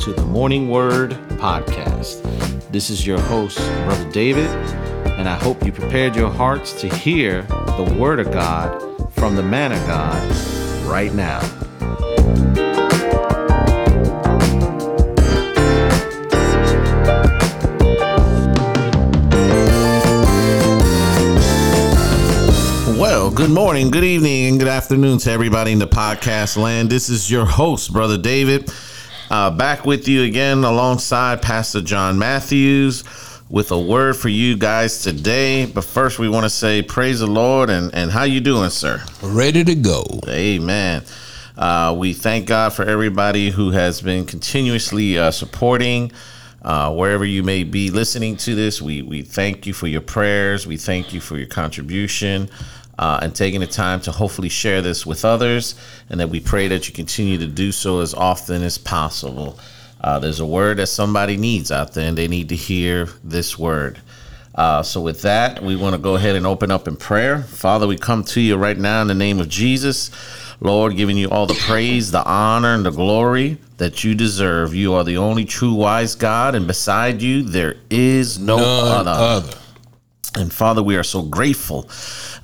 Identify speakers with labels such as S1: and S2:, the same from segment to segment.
S1: to the Morning Word Podcast. This is your host, Brother David, and I hope you prepared your hearts to hear the Word of God from the man of God right now. Well, good morning, good evening, and good afternoon to everybody in the podcast land. This is your host, Brother David, uh, back with you again alongside Pastor John Matthews with a word for you guys today. But first, we want to say praise the Lord and, and how you doing, sir?
S2: Ready to go.
S1: Amen. Uh, we thank God for everybody who has been continuously uh, supporting. Uh, wherever you may be listening to this, we, we thank you for your prayers. We thank you for your contribution uh, and taking the time to hopefully share this with others. And that we pray that you continue to do so as often as possible. Uh, there's a word that somebody needs out there, and they need to hear this word. Uh, so, with that, we want to go ahead and open up in prayer. Father, we come to you right now in the name of Jesus. Lord, giving you all the praise, the honor, and the glory that you deserve. You are the only true wise God, and beside you, there is no
S2: None
S1: other.
S2: other.
S1: And Father, we are so grateful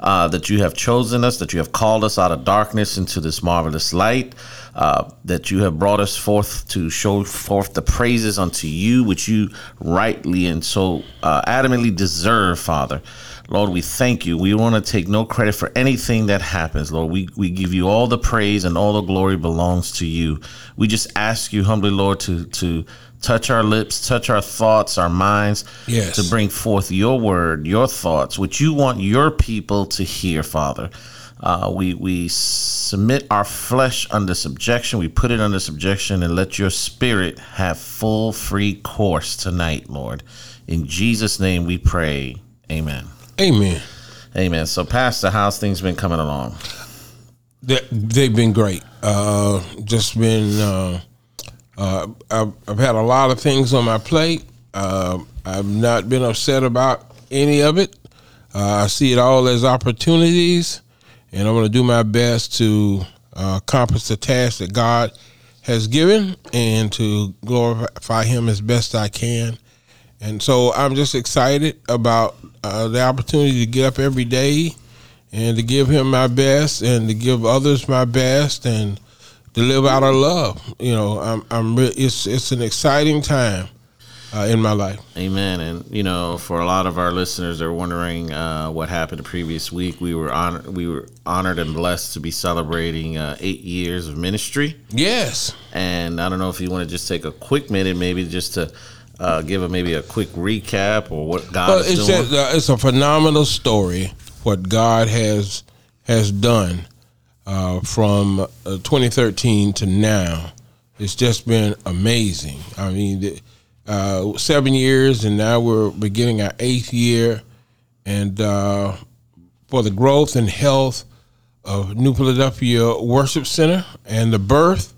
S1: uh, that you have chosen us, that you have called us out of darkness into this marvelous light, uh, that you have brought us forth to show forth the praises unto you, which you rightly and so uh, adamantly deserve, Father. Lord, we thank you. We want to take no credit for anything that happens, Lord. We, we give you all the praise and all the glory belongs to you. We just ask you humbly, Lord, to to touch our lips, touch our thoughts, our minds,
S2: Yes.
S1: to bring forth your word, your thoughts, which you want your people to hear, Father. Uh, we we submit our flesh under subjection. We put it under subjection, and let your spirit have full free course tonight, Lord. In Jesus' name, we pray. Amen.
S2: Amen.
S1: Amen. So, Pastor, how's things been coming along?
S2: They, they've been great. Uh, just been. Uh, uh, I've, I've had a lot of things on my plate. Uh, I've not been upset about any of it. Uh, I see it all as opportunities, and I'm going to do my best to uh, accomplish the task that God has given and to glorify Him as best I can. And so I'm just excited about uh, the opportunity to get up every day and to give him my best and to give others my best and to live out our love. You know, I'm, I'm re- it's it's an exciting time uh, in my life.
S1: Amen. And you know, for a lot of our listeners, they're wondering uh, what happened the previous week. We were honored. We were honored and blessed to be celebrating uh, eight years of ministry.
S2: Yes.
S1: And I don't know if you want to just take a quick minute, maybe just to uh, give a maybe a quick recap or what God
S2: Well,
S1: is
S2: it's
S1: doing.
S2: just, uh, it's a phenomenal story what God has has done uh, from uh, 2013 to now. It's just been amazing. I mean, uh, seven years, and now we're beginning our eighth year, and uh, for the growth and health of New Philadelphia Worship Center and the birth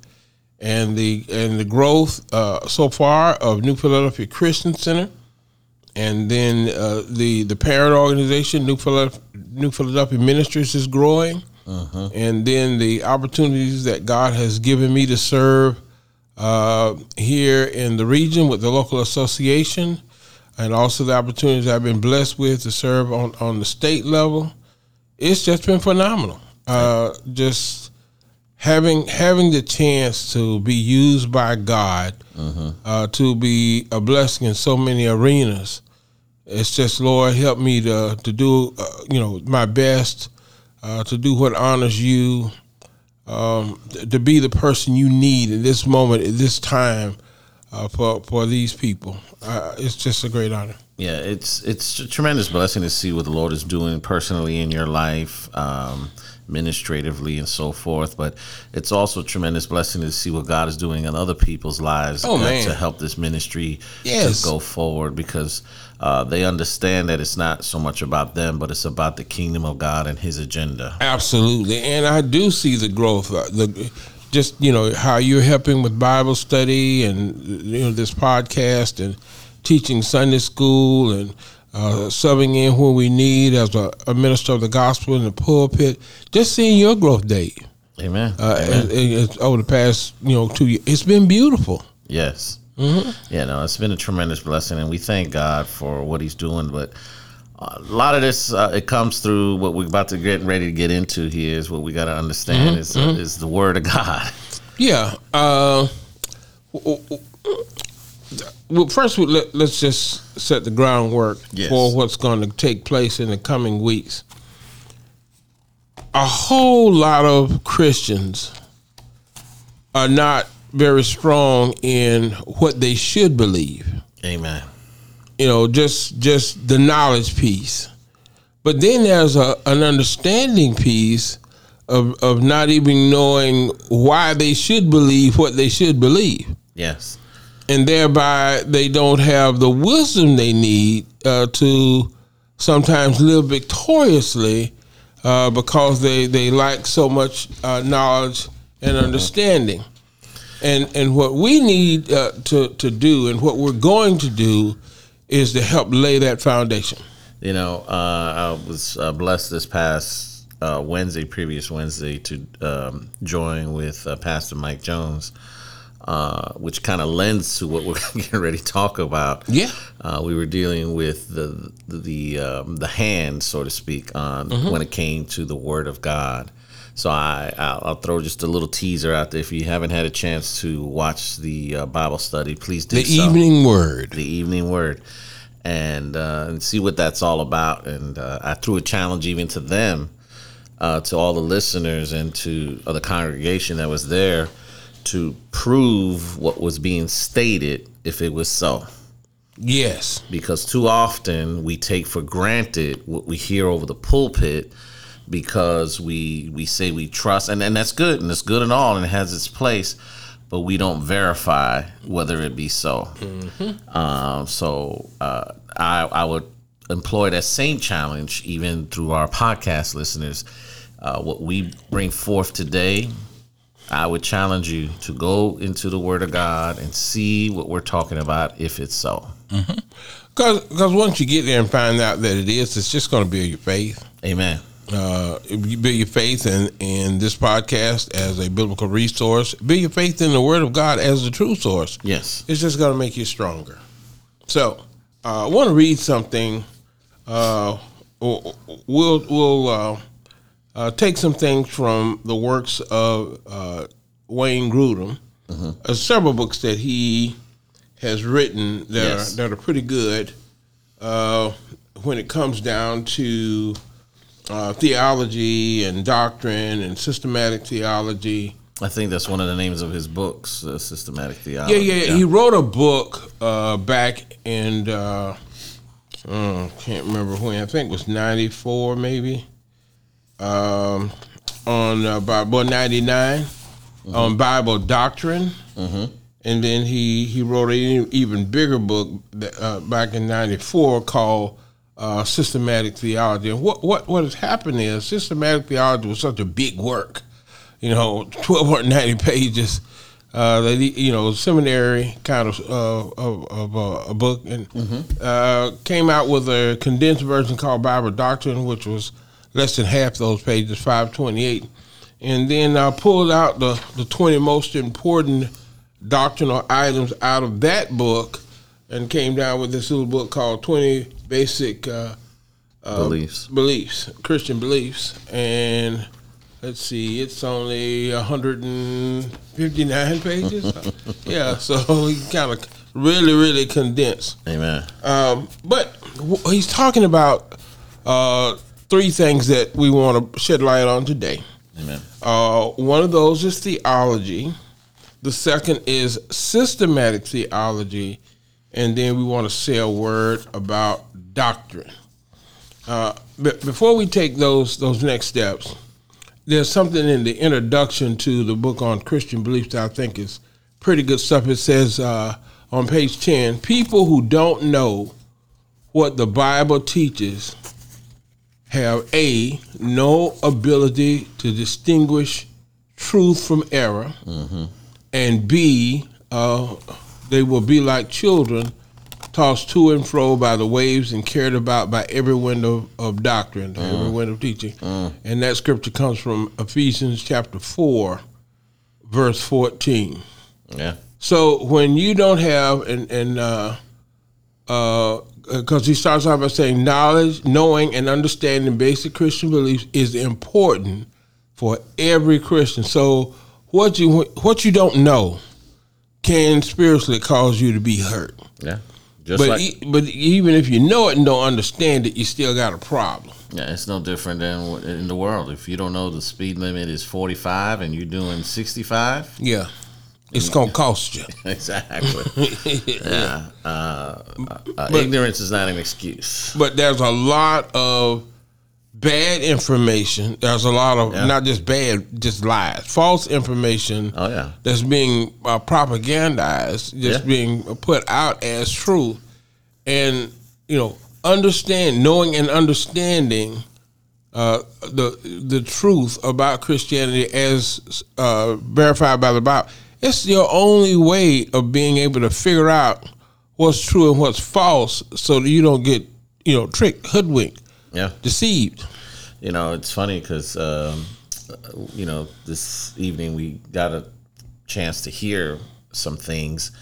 S2: and the and the growth uh, so far of New Philadelphia Christian Center and then the the parent organization New Philadelphia, New Philadelphia Ministries is growing, and then the opportunities that God has given me to serve uh, here in the region with the local association, and also the opportunities I've been blessed with to serve on on the state level. It's just been phenomenal. Uh, just having having the chance to be used by God uh, to be a blessing in so many arenas. It's just Lord help me to to do uh, you know my best uh, to do what honors you, um, th- to be the person you need in this moment at this time uh, for for these people. Uh, it's just a great honor.
S1: Yeah, it's it's a tremendous blessing to see what the Lord is doing personally in your life, um, administratively and so forth. But it's also a tremendous blessing to see what God is doing in other people's lives
S2: Oh,
S1: uh, to help this ministry
S2: Yes.
S1: to go forward because uh, they understand that it's not so much about them, but it's about the kingdom of God and His agenda.
S2: Absolutely, and I do see the growth. uh, The just you know how you're helping with Bible study and you know this podcast and teaching Sunday school and uh, subbing in when we need as a, a minister of the gospel in the pulpit. Just seeing your growth, Dave,
S1: Amen.
S2: uh,
S1: Amen.
S2: it- it- over the past you know two years. It's been beautiful.
S1: Yes. Mm-hmm. Yeah, no, it's been a tremendous blessing, and we thank God for what He's doing. But a lot of this, uh, it comes through what we're about to get ready to get into here. Is what we got to understand mm-hmm. is uh, mm-hmm. is the Word of God.
S2: Yeah. Uh, well, first, let, us just set the groundwork yes. for what's going to take place in the coming weeks. A whole lot of Christians are not very strong in what they should believe.
S1: Amen.
S2: You know, just just the knowledge piece. But then there's a, an understanding piece of, of not even knowing why they should believe what they should believe.
S1: Yes.
S2: And thereby they don't have the wisdom they need uh, to sometimes live victoriously uh, because they, they lack so much uh, knowledge and understanding. And and what we need uh, to to do, and what we're going to do, is to help lay that foundation.
S1: You know, uh, I was uh, blessed this past uh, Wednesday, previous Wednesday, to um, join with uh, Pastor Mike Jones. Uh, which kind of lends to what we're getting ready to talk about.
S2: Yeah,
S1: uh, we were dealing with the the the, um, the hand, so to speak, on mm-hmm. when it came to the Word of God, so I I'll, throw just a little teaser out there. If you haven't had a chance to watch the uh, Bible study, please do
S2: the so. evening word.
S1: The evening word, and uh, and see what that's all about. And uh, I threw a challenge even to them, uh, to all the listeners and to the congregation that was there, to prove what was being stated if it was so.
S2: Yes,
S1: because too often we take for granted what we hear over the pulpit because we we say we trust and, and that's good and it's good and all and it has its place but we don't verify whether it be so mm-hmm. um, so uh, I, I would employ that same challenge even through our podcast listeners uh, what we bring forth today I would challenge you to go into the Word of God and see what we're talking about if it's so.
S2: Because mm-hmm. once you get there and find out that it is, it's just going to build your faith.
S1: Amen
S2: uh, build your faith in, in this podcast as a biblical resource. Build your faith in the Word of God as the true source.
S1: Yes,
S2: it's just going to make you stronger. So, uh, I want to read something. Uh, we'll we'll uh, uh, take some things from the works of uh, Wayne Grudem. Mm-hmm. several books that he has written that yes. are that are pretty good. Uh when it comes down to uh, theology and doctrine and systematic theology.
S1: I think that's one of the names of his books, uh, Systematic Theology.
S2: Yeah, yeah, yeah, He wrote a book uh, back in, uh, uh can't remember when, I think it was 94 maybe, um, on uh, Bible 99, mm-hmm. on Bible doctrine. Mm-hmm. And then he, he wrote an even bigger book that, uh, back in 94 called uh, systematic theology. And what, what, what has happened is systematic theology was such a big work, you know, 1,290 pages. Uh, that you know, seminary kind of uh, of, of uh, a book, and mm-hmm. uh, came out with a condensed version called Bible Doctrine, which was less than half those pages, five twenty eight, and then I pulled out the the twenty most important doctrinal items out of that book, and came down with this little book called twenty basic uh,
S1: uh, beliefs,
S2: beliefs, Christian beliefs, and let's see, it's only 159 pages. yeah, so he kind of really, really condensed.
S1: Amen.
S2: Um, but he's talking about uh, three things that we want to shed light on today.
S1: Amen.
S2: Uh, one of those is theology. The second is systematic theology, and then we want to say a word about doctrine. Uh, but before we take those those next steps, there's something in the introduction to the book on Christian beliefs that I think is pretty good stuff. It says uh, on page ten, people who don't know what the Bible teaches have a no ability to distinguish truth from error, mm-hmm. and b uh, they will be like children tossed to and fro by the waves and carried about by every wind of, of doctrine, mm. every wind of teaching. Mm. And that scripture comes from Ephesians chapter 4, verse 14.
S1: Yeah.
S2: So when you don't have and and uh, uh, because he starts off by saying knowledge, knowing, and understanding basic Christian beliefs is important for every Christian. So what you what you don't know can spiritually cause you to be hurt.
S1: Yeah. Just
S2: But
S1: like
S2: e- but even if you know it and don't understand it, you still got a problem.
S1: yeah, it's no different than in the world. If you don't know the speed limit is 45 and you're doing 65,
S2: Yeah, it's gonna cost you.
S1: exactly. yeah. Uh, uh, ignorance is not an excuse.
S2: but there's a lot of bad information. There's a lot of
S1: Yeah.
S2: not just bad, just lies, false information
S1: Oh yeah.
S2: that's being uh, propagandized, just
S1: Yeah.
S2: being put out as truth, and you know, understand, knowing and understanding uh, the the truth about Christianity as uh, verified by the Bible. It's your only way of being able to figure out what's true and what's false, so that you don't get you know tricked, hoodwinked,
S1: Yeah.
S2: deceived.
S1: You know, it's funny because, um, you know, this evening we got a chance to hear some things,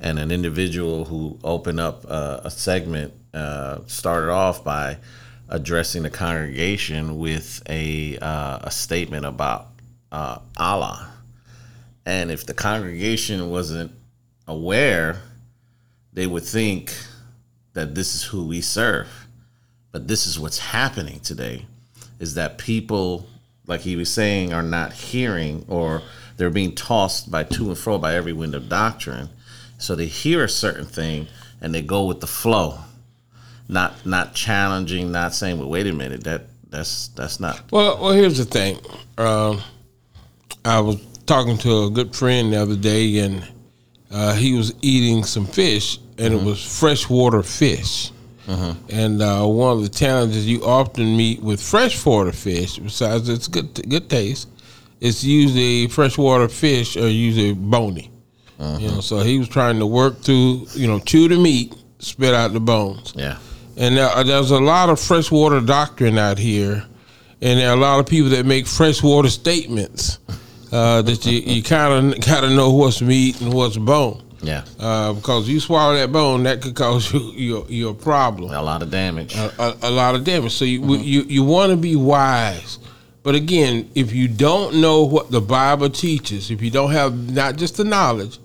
S1: and an individual who opened up uh, a segment uh, started off by addressing the congregation with a uh, a statement about uh, Allah, and if the congregation wasn't aware, they would think that this is who we serve. But this is what's happening today is that people, like he was saying, are not hearing or they're being tossed by to and fro by every wind of doctrine. So they hear a certain thing and they go with the flow, not not challenging, not saying, "Well, wait a minute, that that's that's not."
S2: Well, well, here's the thing. Um, I was talking to a good friend the other day, and uh, he was eating some fish, and it was freshwater fish. And uh, one of the challenges you often meet with freshwater fish, besides its good good taste, it's usually freshwater fish are usually bony. You know, so he was trying to work through, you know, chew the meat, spit out the bones.
S1: Yeah,
S2: And there, there's a lot of freshwater doctrine out here, and there are a lot of people that make freshwater statements uh, that you you kind of got to know what's meat and what's bone.
S1: Yeah,
S2: Uh, because you swallow that bone, that could cause you you, you a problem,
S1: a lot of damage.
S2: a, a lot of damage. So you you you want to be wise, but again, if you don't know what the Bible teaches, if you don't have not just the knowledge,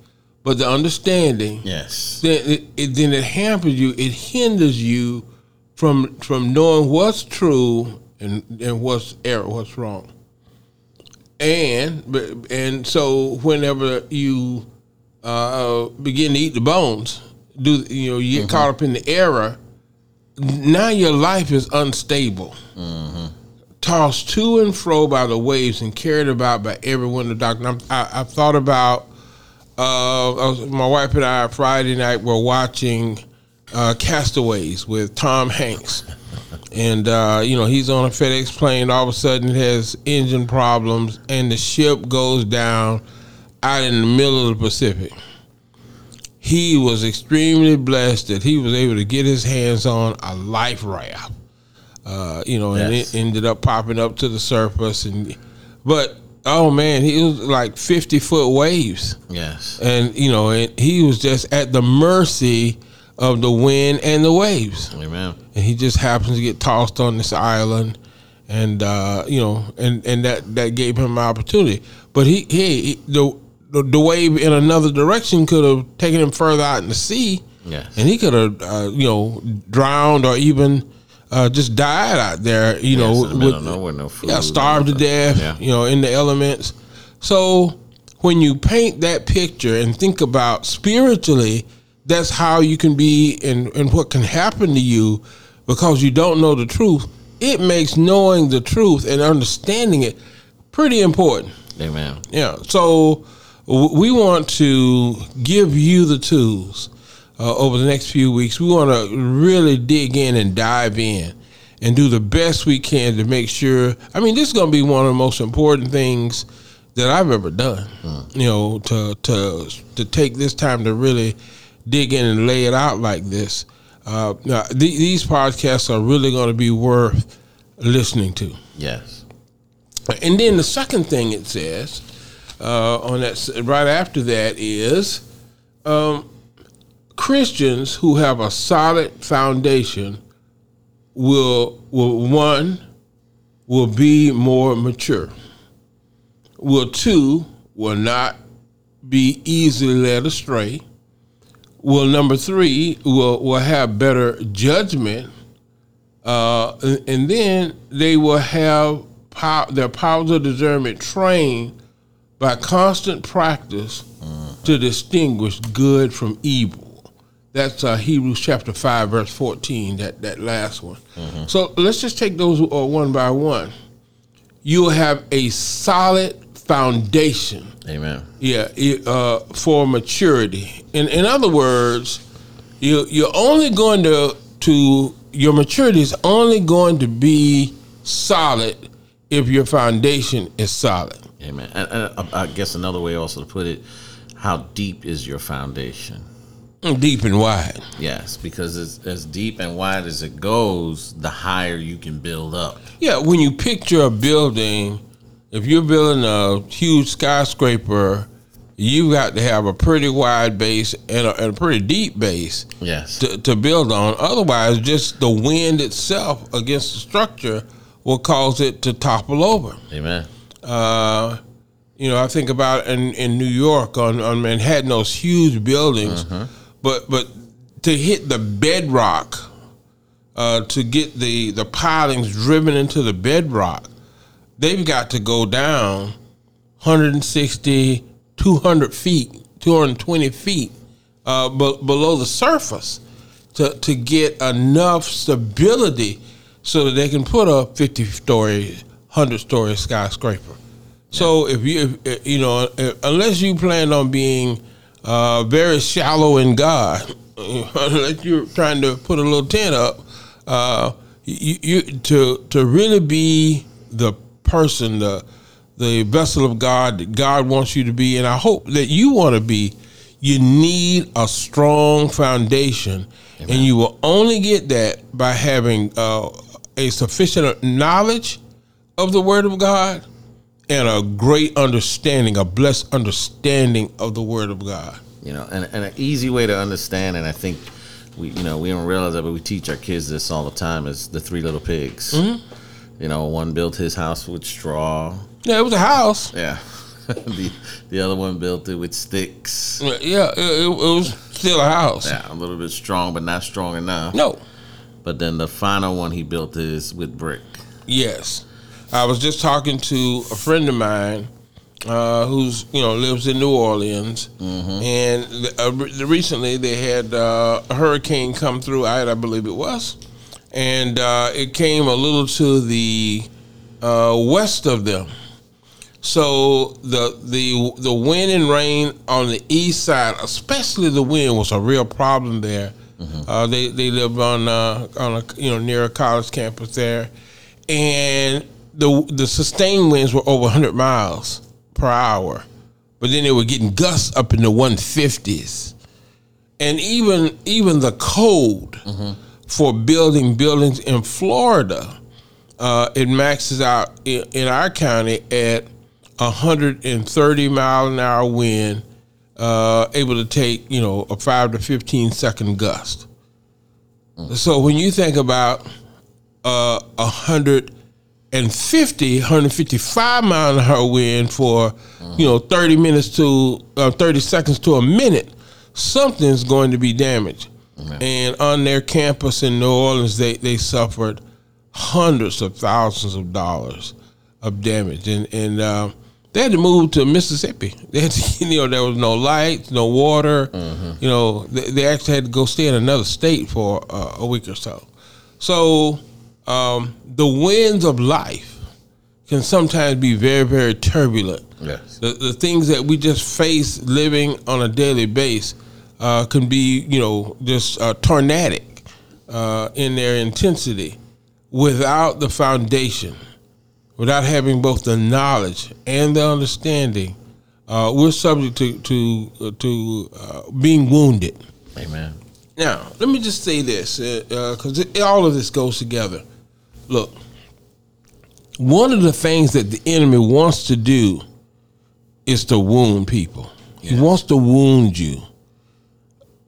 S2: but the understanding,
S1: yes,
S2: then it, it then it hampers you. It hinders you from from knowing what's true and and what's error, what's wrong. And and so whenever you uh, begin to eat the bones, do you know you get caught up in the error? Now your life is unstable, tossed to and fro by the waves and carried about by every wind of doctrine. I, I've thought about uh, I was- my wife and I Friday night were watching uh, Castaways with Tom Hanks, and uh, you know he's on a FedEx plane. All of a sudden, it has engine problems, and the ship goes down out in the middle of the Pacific. He was extremely blessed that he was able to get his hands on a life raft. Uh, you know, and
S1: Yes.
S2: it ended up popping up to the surface, and but oh man, he was like fifty foot waves
S1: yes,
S2: and you know, and he was just at the mercy of the wind and the waves,
S1: amen.
S2: and he just happens to get tossed on this island, and uh, you know, and and that that gave him an opportunity. But he, he the the, the wave in another direction could have taken him further out in the sea,
S1: Yes,
S2: and he could have uh, you know drowned or even uh, just died out there, you know,
S1: Yes, in
S2: with-
S1: nowhere, no food.
S2: yeah, starved to death,
S1: Yeah.
S2: you know, in the elements. So when you paint that picture and think about spiritually, that's how you can be and, and what can happen to you because you don't know the truth. It makes knowing the truth and understanding it pretty important.
S1: amen.
S2: Yeah. So we want to give you the tools uh, over the next few weeks. We want to really dig in and dive in and do the best we can to make sure. I mean, this is going to be one of the most important things that I've ever done. You know, to to to take this time to really dig in and lay it out like this. Uh, now, th- these podcasts are really going to be worth listening to.
S1: Yes,
S2: And then the second thing it says uh, on that right after that is um, Christians who have a solid foundation will will one will be more mature. Will two will not be easily led astray. Will number three will will have better judgment, uh, and, and then they will have their powers of discernment trained by constant practice to distinguish good from evil. That's uh, Hebrews chapter 5, verse 14, that, that last one. So let's just take those uh, one by one. You'll have a solid foundation
S1: Amen.
S2: yeah, it, uh, for maturity. In in other words, you you're only going to to your maturity is only going to be solid if your foundation is solid.
S1: Amen. And, and I guess another way also to put it, how deep is your foundation?
S2: Deep and wide.
S1: Yes, because as, as deep and wide as it goes, the higher you can build up.
S2: Yeah, when you picture a building, if you're building a huge skyscraper, you got to have a pretty wide base and a, and a pretty deep base
S1: Yes.
S2: to, to build on. Otherwise, just the wind itself against the structure will cause it to topple over.
S1: Amen.
S2: Uh, you know, I think about in, in New York on, on Manhattan, those huge buildings, but but to hit the bedrock, uh, to get the, the pilings driven into the bedrock, they've got to go down 160, 200 feet, 220 feet uh, be- below the surface to, to get enough stability so that they can put a 50 story, 100 story skyscraper. So if you, if, you know, if, unless you plan on being uh, very shallow in God, unless you're trying to put a little tent up, uh, you, you to to really be the person, the the vessel of God that God wants you to be, and I hope that you want to be. You need a strong foundation, and you will only get that by having uh, a sufficient knowledge of the Word of God and a great understanding, a blessed understanding of the Word of God.
S1: You know, and, and an easy way to understand, and I think we, you know, we don't realize that, but we teach our kids this all the time is the three little pigs. Mm-hmm. You know, one built his house with straw.
S2: Yeah, it was a house.
S1: Yeah. the the other one built it with sticks.
S2: Yeah, it, it was still a house.
S1: Yeah, a little bit strong, but not strong enough.
S2: No.
S1: But then the final one he built is with brick.
S2: Yes, I was just talking to a friend of mine uh, who's you know lives in New Orleans, and uh, recently they had uh, a hurricane come through. I, I believe it was, and uh, it came a little to the uh, west of them. So the the the wind and rain on the east side, especially the wind, was a real problem there. Uh, they they live on uh, on a you know near a college campus there, and the the sustained winds were over 100 miles per hour, but then they were getting gusts up in the 150s, and even even the code for building buildings in Florida, uh, it maxes out in, in our county at 130 mile an hour wind, uh, able to take you know a five to 15 second gust. So when you think about a uh, 150, 155 mile an hour wind for you know 30 minutes to uh, 30 seconds to a minute, something's going to be damaged. And on their campus in New Orleans, they, they suffered hundreds of thousands of dollars of damage, and and uh, they had to move to Mississippi. They had to, you know, there was no lights, no water. You know, they, they actually had to go stay in another state for uh, a week or so. So um, the winds of life can sometimes be very, very turbulent.
S1: Yes.
S2: The, the things that we just face living on a daily basis uh, can be, you know, just uh, tornadic uh, in their intensity without the foundation, without having both the knowledge and the understanding. Uh, we're subject to to uh, to uh, being wounded.
S1: Amen.
S2: Now, let me just say this, because all of this goes together. Look, one of the things that the enemy wants to do is to wound people. He wants to wound you.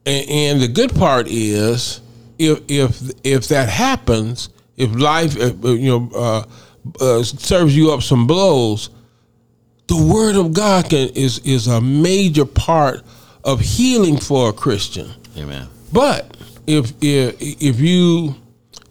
S2: and, and the good part is if if if that happens, if life if, uh, you know uh, uh, serves you up some blows, the Word of God can, is is a major part of healing for a Christian.
S1: Amen.
S2: But if if if you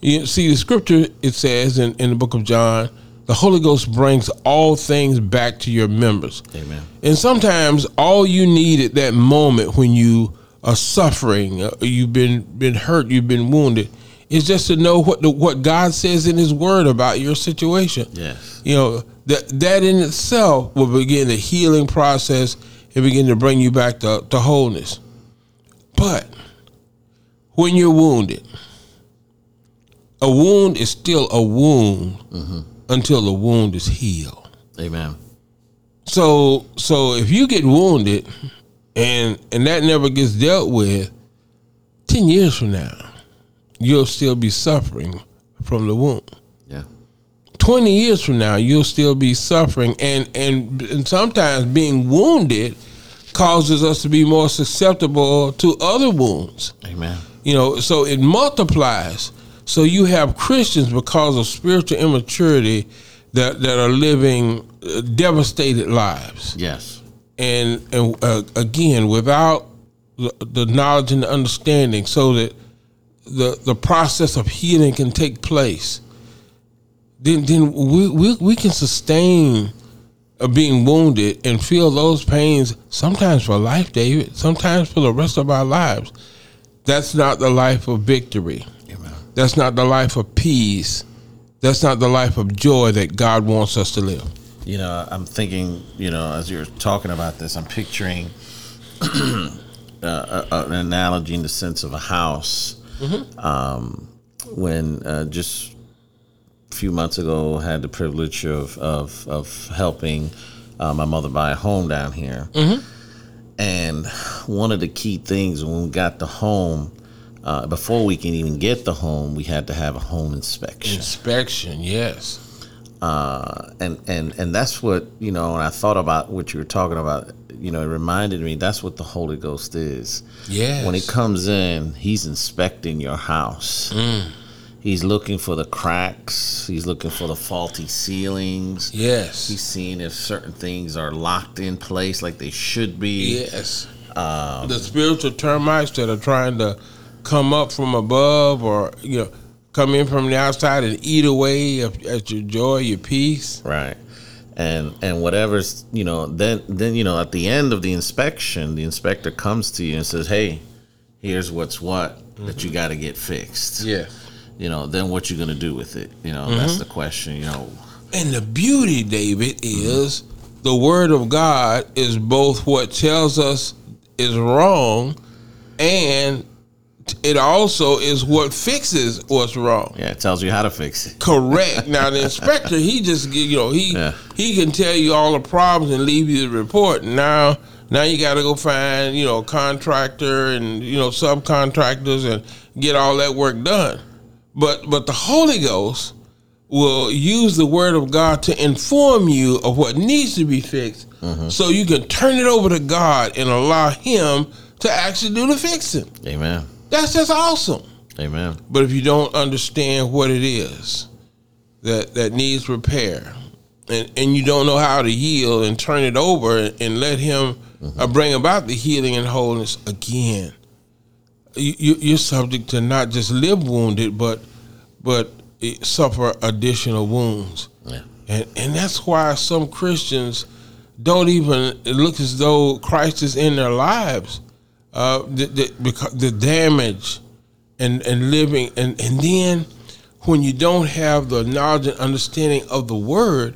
S2: you see the scripture, it says in, in the book of John, the Holy Ghost brings all things back to your members.
S1: Amen.
S2: And sometimes all you need at that moment when you are suffering, uh, you've been been hurt, you've been wounded, is just to know what the, what God says in His Word about your situation.
S1: Yes.
S2: You know that that in itself will begin the healing process and begin to bring you back to, to wholeness. But when you're wounded, a wound is still a wound mm-hmm. until the wound is healed.
S1: Amen.
S2: So so if you get wounded and and that never gets dealt with, ten years from now, you'll still be suffering from the wound.
S1: Yeah.
S2: 20 years from now you'll still be suffering and and, and sometimes being wounded causes us to be more susceptible to other wounds
S1: Amen.
S2: you know so it multiplies so you have christians because of spiritual immaturity that that are living uh, devastated lives
S1: Yes.
S2: and and uh, again without the, the knowledge and the understanding so that the the process of healing can take place then then we we, we can sustain uh, being wounded and feel those pains sometimes for life david sometimes for the rest of our lives that's not the life of victory. That's not the life of peace that's not the life of joy that god wants us to live
S1: You know, I'm thinking, you know, as you're talking about this, I'm picturing uh, a- an analogy in the sense of a house. Um, when uh, just a few months ago, had the privilege of of, of helping uh, my mother buy a home down here, and one of the key things when we got the home. Uh, before we can even get the home, we had to have a home inspection.
S2: inspection yes
S1: uh, and and and that's what you know. And I thought about what you were talking about, you know, it reminded me that's what the Holy Ghost is.
S2: Yeah.
S1: When he comes in, he's inspecting your house. He's looking for the cracks. He's looking for the faulty ceilings.
S2: yes
S1: He's seeing if certain things are locked in place like they should be.
S2: Yes. the spiritual termites that are trying to come up from above or, you know, come in from the outside and eat away at your joy, your peace.
S1: Right. And and whatever's you know then then you know at the end of the inspection the inspector comes to you and says hey here's what's what that you got to get fixed
S2: Yeah.
S1: you know then what you gonna do with it you know that's mm-hmm. the question you know
S2: And the beauty, David, is the word of God is both what tells us is wrong and it also is what fixes what's wrong.
S1: yeah it tells you how to fix it
S2: Correct. Now the inspector, he just you know he
S1: Yeah.
S2: he can tell you all the problems and leave you the report. Now now you got to go find you know a contractor and you know subcontractors and get all that work done. But but the Holy Ghost will use the Word of God to inform you of what needs to be fixed, mm-hmm. so you can turn it over to God and allow Him to actually do the fixing.
S1: amen
S2: That's just awesome.
S1: amen
S2: But if you don't understand what it is that that needs repair, and, and you don't know how to heal and turn it over and, and let Him uh, bring about the healing and wholeness again, you, you, you're subject to not just live wounded, but but suffer additional wounds.
S1: yeah
S2: And and that's why some Christians don't even look as though Christ is in their lives. Uh, the, the, the damage and and living and and then when you don't have the knowledge and understanding of the word,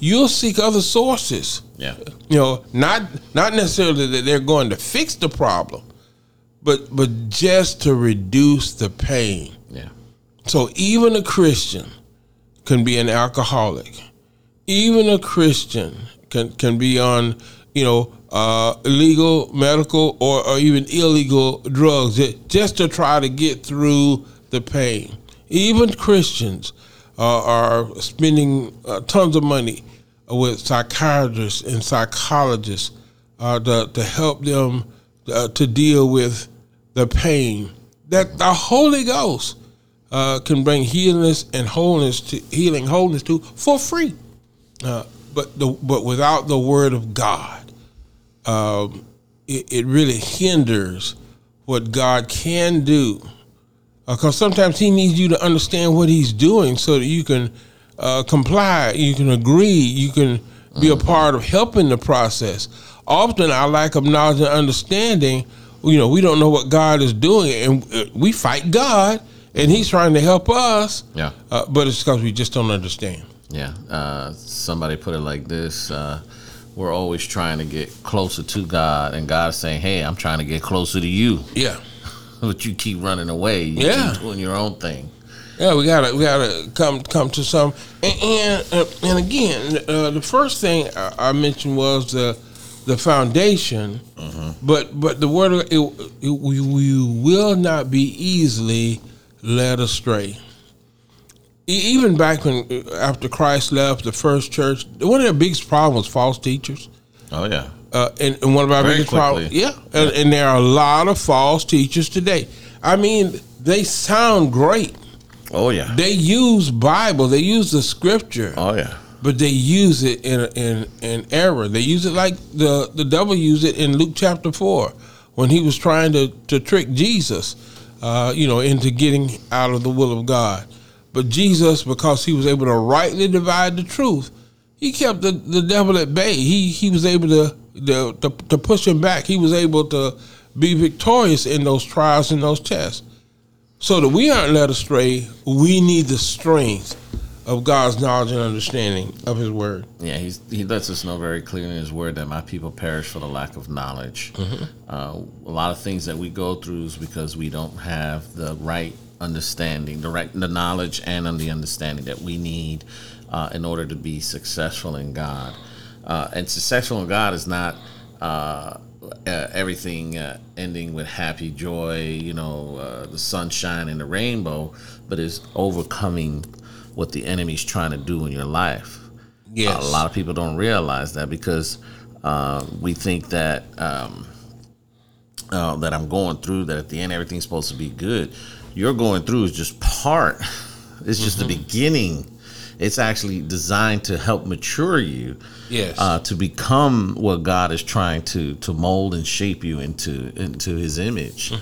S2: you'll seek other sources.
S1: yeah
S2: You know, not not necessarily that they're going to fix the problem, but but just to reduce the pain.
S1: yeah
S2: So even a Christian can be an alcoholic. Even a Christian can can be on, you know, uh, illegal, medical, or, or even illegal drugs just to try to get through the pain. Even Christians uh, are spending uh, tons of money with psychiatrists and psychologists uh, to, to help them uh, to deal with the pain that the Holy Ghost uh, can bring healness and wholeness to healing wholeness to for free. But the but without the Word of God, um, it, it really hinders what God can do. Because uh, sometimes He needs you to understand what He's doing so that you can uh, comply, you can agree, you can be a part of helping the process. Often, our lack of knowledge and understanding, you know, we don't know what God is doing, and uh, we fight God, and He's trying to help us.
S1: Yeah.
S2: Uh, but it's because we just don't understand.
S1: Yeah. Uh, somebody put it like this uh, We're always trying to get closer to God, and God is saying, Hey, I'm trying to get closer to you.
S2: Yeah.
S1: but you keep running away. You
S2: Yeah.
S1: keep doing your own thing.
S2: Yeah, we gotta we gotta come come to some and and, uh, and again uh, the first thing I, I mentioned was the the foundation, but but the word it, it, we, we will not be easily led astray. Even back when uh, after Christ left the first church, one of their biggest problems was false teachers.
S1: Oh, yeah.
S2: Uh, and, and one of our
S1: Very
S2: biggest problems,
S1: quickly.
S2: yeah, and, and there are a lot of false teachers today. I mean, they sound great.
S1: Oh, yeah.
S2: They use Bible, they use the scripture,
S1: Oh, yeah.
S2: but they use it in in in error. They use it like the the devil used it in Luke chapter four when he was trying to to trick Jesus, uh, you know, into getting out of the will of God. But Jesus, because he was able to rightly divide the truth, he kept the, the devil at bay. He he was able to, to to to push him back. He was able to be victorious in those trials and those tests so that we aren't led astray, we need the strength of God's knowledge and understanding of His Word.
S1: Yeah, he's, he lets us know very clearly in his word that my people perish for the lack of knowledge. Uh, a lot of things that we go through is because we don't have the right understanding, the right the knowledge and the understanding that we need uh, in order to be successful in God. Uh, and successful in God is not uh, uh, everything uh, ending with happy joy, you know, uh, the sunshine and the rainbow, but is overcoming what the enemy's trying to do in your life.
S2: Yes.
S1: A lot of people don't realize that because uh, we think that um, uh, that I'm going through that at the end everything's supposed to be good. You're going through is just part. It's just the beginning. It's actually designed to help mature you.
S2: Yes.
S1: Uh, to become what God is trying to to mold and shape you into into His image.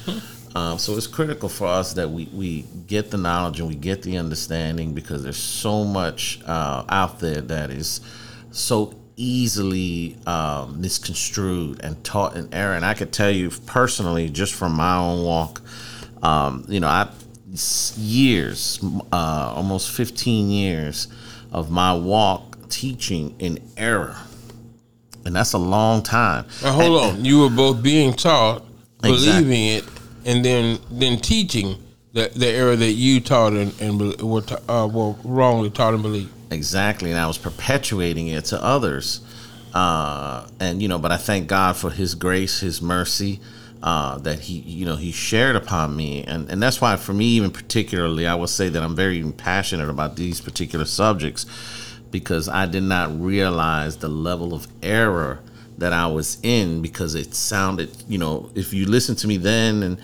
S1: Um, so it's critical for us that we, we get the knowledge and we get the understanding because there's so much uh, out there that is so easily um, misconstrued and taught in error. And I could tell you personally, just from my own walk, um, you know, I years, uh, almost 15 years of my walk teaching in error. And that's a long time.
S2: now hold on. You were both being taught,
S1: Exactly.
S2: believing it, and then then teaching the, the error that you taught and, and were, ta- uh, were wrongly taught and believed.
S1: Exactly, and I was perpetuating it to others. Uh, and you know, but I thank God for His grace, His mercy, uh, that He, you know, He shared upon me, and and that's why for me, even particularly, I will say that I'm very passionate about these particular subjects because I did not realize the level of error that I was in because it sounded, you know, if you listen to me then and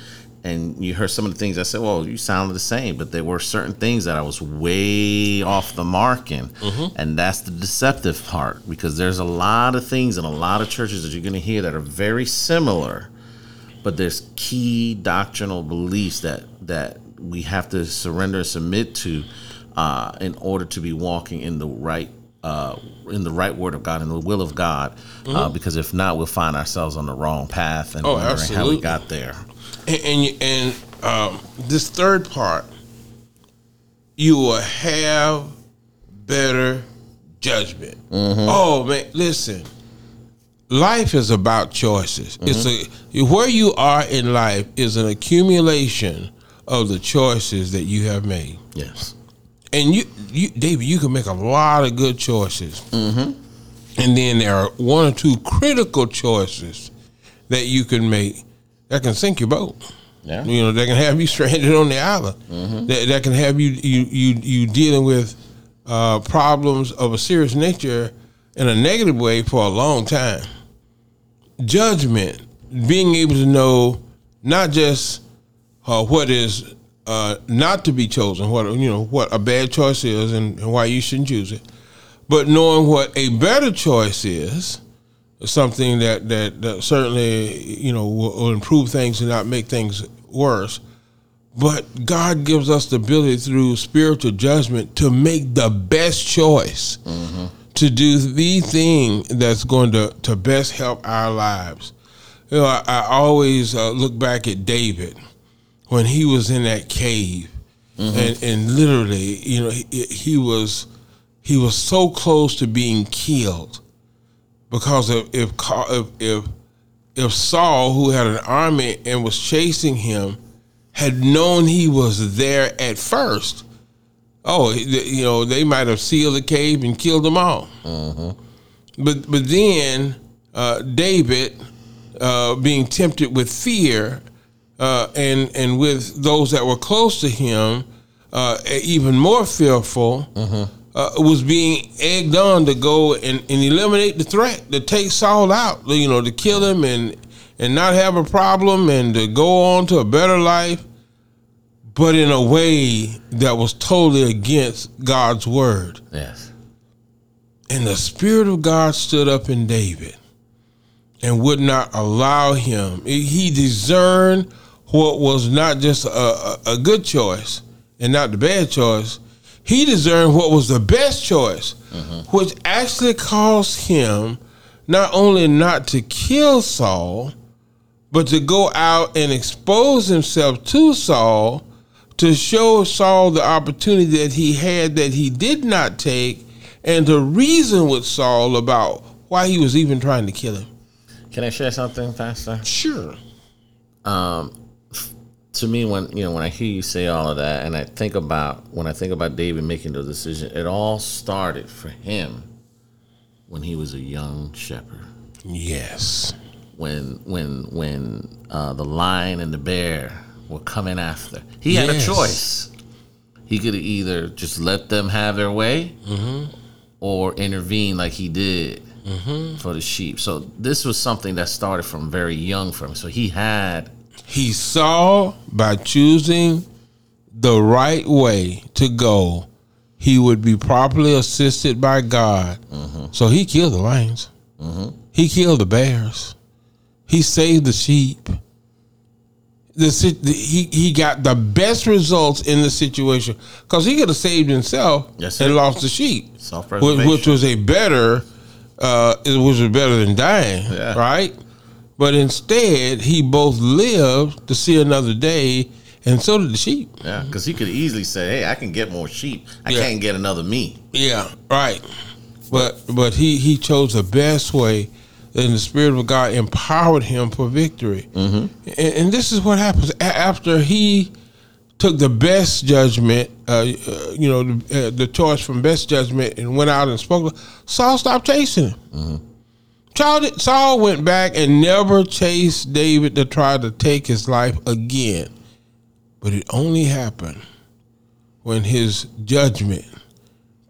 S1: and you heard some of the things I said, well, you sounded the same, but there were certain things that I was way off the mark in. And that's the deceptive part because there's a lot of things in a lot of churches that you're going to hear that are very similar, but there's key doctrinal beliefs that that we have to surrender and submit to uh, in order to be walking in the right uh, in the right word of God and the will of God. Uh, because if not, we'll find ourselves on the wrong path and
S2: Oh,
S1: wondering how we got there.
S2: And and, and um, this third part, you will have better judgment. Oh man, listen. Life is about choices. It's a where you are in life is an accumulation of the choices that you have made.
S1: Yes.
S2: And you, you, David, you can make a lot of good choices, mm-hmm. and then there are one or two critical choices that you can make that can sink your boat.
S1: Yeah.
S2: You know, that can have you stranded on the island. That, that can have you you you you dealing with uh, problems of a serious nature in a negative way for a long time. Judgment, being able to know not just uh, what is uh, not to be chosen, what you know, what a bad choice is, and, and why you shouldn't choose it, but knowing what a better choice is, something that that, that certainly you know will, will improve things and not make things worse. But God gives us the ability through spiritual judgment to make the best choice, to do the thing that's going to, to best help our lives. You know, I, I always uh, look back at David when he was in that cave, and, and literally, you know, he, he was he was so close to being killed because if if if, if Saul, who had an army and was chasing him, had known he was there at first, oh, you know, they might have sealed the cave and killed them all. But but then uh, David, uh, being tempted with fear, uh, and and with those that were close to him, uh, even more fearful, uh, was being egged on to go and, and eliminate the threat, to take Saul out, you know, to kill him and and not have a problem and to go on to a better life, but in a way that was totally against God's word.
S1: Yes.
S2: And the Spirit of God stood up in David and would not allow him. He discerned what was not just a, a, a good choice and not the bad choice. He discerned what was the best choice, mm-hmm. which actually caused him not only not to kill Saul, but to go out and expose himself to Saul to show Saul the opportunity that he had that he did not take and to reason with Saul about why he was even trying to kill him.
S1: Can I share something, Pastor?
S2: Sure.
S1: Um, to me when you know when I hear you say all of that and I think about when I think about David making the decision, it all started for him when he was a young shepherd.
S2: Yes.
S1: When when when uh, the lion and the bear were coming after. He had a choice. He could either just let them have their way mm-hmm. or intervene like he did mm-hmm. for the sheep. So this was something that started from very young for him. So he had
S2: He saw by choosing the right way to go, he would be properly assisted by God. Mm-hmm. So he killed the lions. He killed the bears. He saved the sheep. The, the he he got the best results in the situation because he could have saved himself
S1: Yes,
S2: and lost the sheep, which, which was a better, uh, it was better than dying,
S1: Yeah.
S2: right? But instead, he both lived to see another day, and so did the sheep.
S1: Yeah, because he could easily say, "Hey, I can get more sheep. I
S2: Yeah.
S1: can't get another me."
S2: Yeah, right. But but he he chose the best way, and the spirit of God empowered him for victory. Mm-hmm. And, and this is what happens after he took the best judgment, uh, uh, you know, the, uh, the choice from best judgment, and went out and spoke. Saul stopped chasing him. Saul, did- Saul went back and never chased David to try to take his life again. But it only happened when his judgment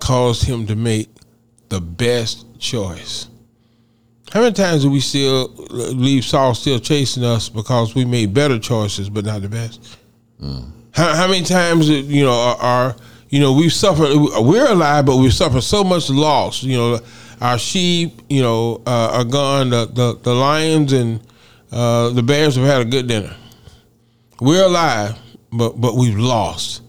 S2: caused him to make the best choice. How many times do we still leave Saul still chasing us because we made better choices but not the best? How, how many times you know are, are you know we've suffered we're alive but we've suffered so much loss you know our sheep you know uh, are gone the, the the lions and uh, the bears have had a good dinner we're alive but but we've lost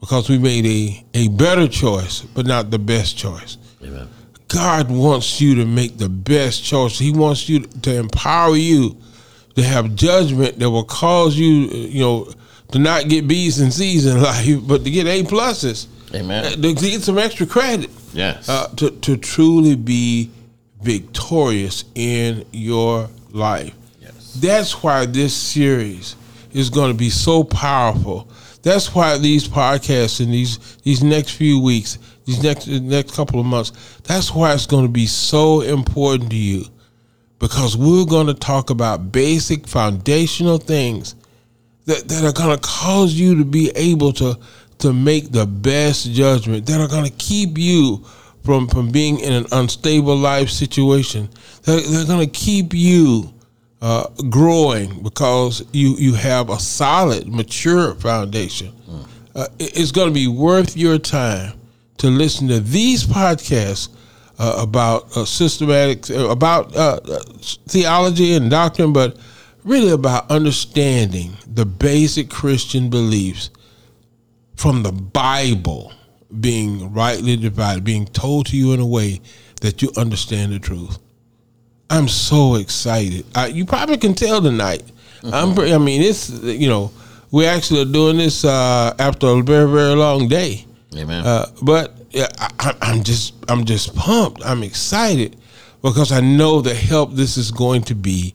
S2: because we made a a better choice but not the best choice
S1: Amen.
S2: God wants you to make the best choice. He wants you to empower you to have judgment that will cause you, you know, to not get B's and C's in life, but to get A pluses,
S1: Amen.
S2: Uh, to get some extra credit,
S1: Yes.
S2: uh, to to truly be victorious in your life.
S1: yes.
S2: That's why this series is going to be so powerful. That's why these podcasts in these these next few weeks, these next next couple of months, that's why it's going to be so important to you because we're going to talk about basic foundational things that, that are going to cause you to be able to to make the best judgment that are going to keep you from from being in an unstable life situation. They're, they're going to keep you uh, growing because you you have a solid, mature foundation. Uh, it- it's going to be worth your time to listen to these podcasts uh, about uh, systematic, uh, about uh, uh, theology and doctrine, but really about understanding the basic Christian beliefs from the Bible being rightly divided, being told to you in a way that you understand the truth. I'm so excited. I, you probably can tell tonight. I'm. pre- I mean, it's you know we actually are doing this uh, after a very very long day.
S1: Amen.
S2: Uh, but yeah, I, I'm just I'm just pumped. I'm excited because I know the help this is going to be,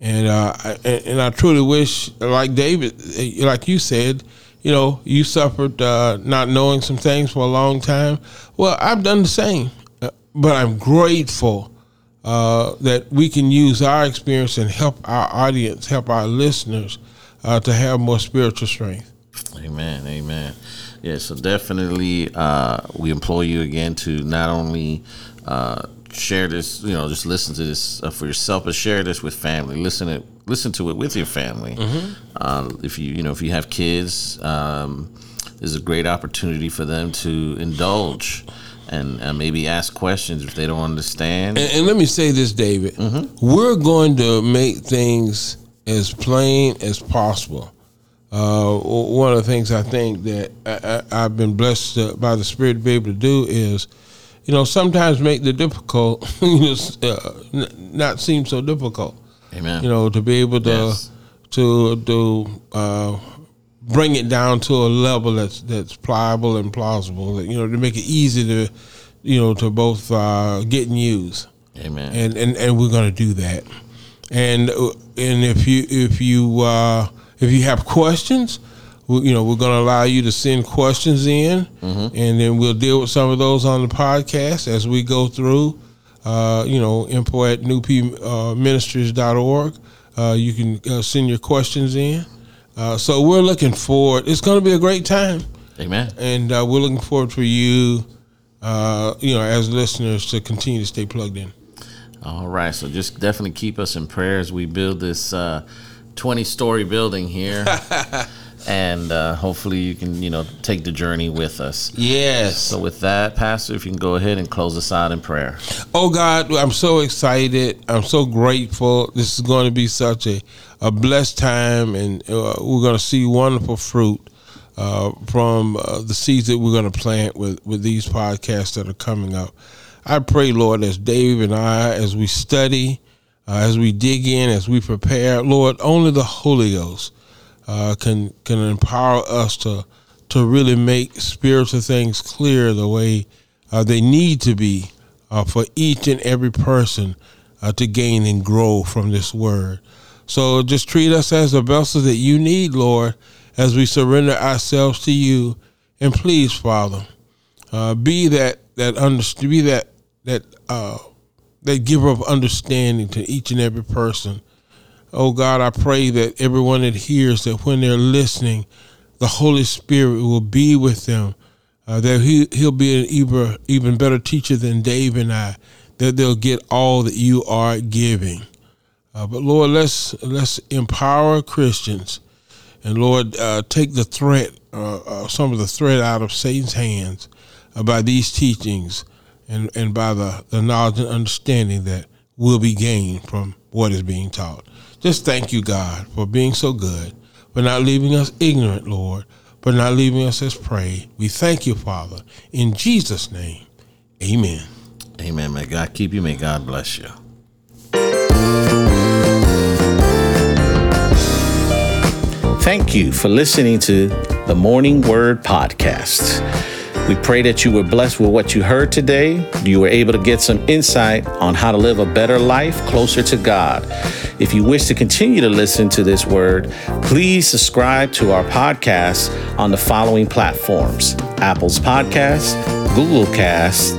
S2: and uh, I, and, and I truly wish, like David, eh, like you said, you know, you suffered uh, not knowing some things for a long time. Well, I've done the same, uh, but I'm grateful uh, that we can use our experience and help our audience, help our listeners uh, to have more spiritual strength.
S1: Amen. Amen. Yeah, so definitely uh, we implore you again to not only uh, share this, you know, just listen to this uh, for yourself, but share this with family. Listen it, listen to it with your family. Uh, if you, you know, if you have kids, um, is a great opportunity for them to indulge and, and maybe ask questions if they don't understand.
S2: And, and let me say this, David. We're going to make things as plain as possible. Uh, one of the things I think that I, I, I've been blessed uh, by the Spirit to be able to do is, you know, sometimes make the difficult, you know, uh, not seem so difficult.
S1: Amen.
S2: You know, to be able to
S1: Yes.
S2: to to uh, bring it down to a level that's that's pliable and plausible. You know, to make it easy to, you know, to both uh, get and use
S1: Amen.
S2: and and, and we're going to do that. And and if you if you uh, if you have questions, we, you know we're going to allow you to send questions in, and then we'll deal with some of those on the podcast as we go through. Uh, you know, info at newpministries.org. Uh, you can uh, send your questions in. Uh, so we're looking forward. It's going to be a great time
S1: Amen.
S2: and uh, we're looking forward for you, uh, you know, as listeners to continue to stay plugged in.
S1: All right, so just definitely keep us in prayer as we build this uh, 20 story building here. and uh, hopefully you can, you know, take the journey with us.
S2: Yes.
S1: So, with that, Pastor, if you can go ahead and close us out in prayer.
S2: Oh God, I'm so excited. I'm so grateful. This is going to be such a, a blessed time, and uh, we're going to see wonderful fruit uh, from uh, the seeds that we're going to plant with with these podcasts that are coming up. I pray, Lord, as Dave and I, as we study, uh, as we dig in, as we prepare, Lord, only the Holy Ghost uh, can can empower us to to really make spiritual things clear the way uh, they need to be uh, for each and every person uh, to gain and grow from this word. So just treat us as the vessels that you need, Lord, as we surrender ourselves to you. And please, Father, uh, be that that under, be that that that giver of understanding to each and every person. Oh God, I pray that everyone that hears that when they're listening, the Holy Spirit will be with them. Uh, that he he'll be an even even better teacher than Dave and I. That they'll get all that you are giving. Uh, but Lord, let's let's empower Christians, and Lord, uh, take the threat, uh, uh, some of the threat out of Satan's hands uh, by these teachings, and and by the the knowledge and understanding that will be gained from what is being taught. Just thank you, God, for being so good, for not leaving us ignorant, Lord, for not leaving us as prey. We thank you, Father, in Jesus' name, Amen.
S1: Amen. May God keep you. May God bless you. Thank you for listening to the Morning Word Podcast. We pray that you were blessed with what you heard today. You were able to get some insight on how to live a better life closer to God. If you wish to continue to listen to this word, please subscribe to our podcast on the following platforms Apple's Podcast, Google Cast,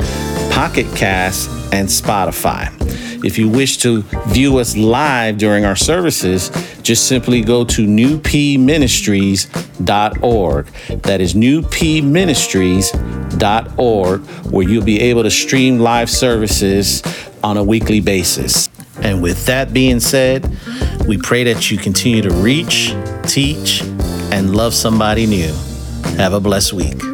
S1: Pocket Cast, and Spotify. If you wish to view us live during our services, just simply go to newpministries.org. That is newpministries.org, where you'll be able to stream live services on a weekly basis. And with that being said, We pray that you continue to reach, teach, and love somebody new. Have a blessed week.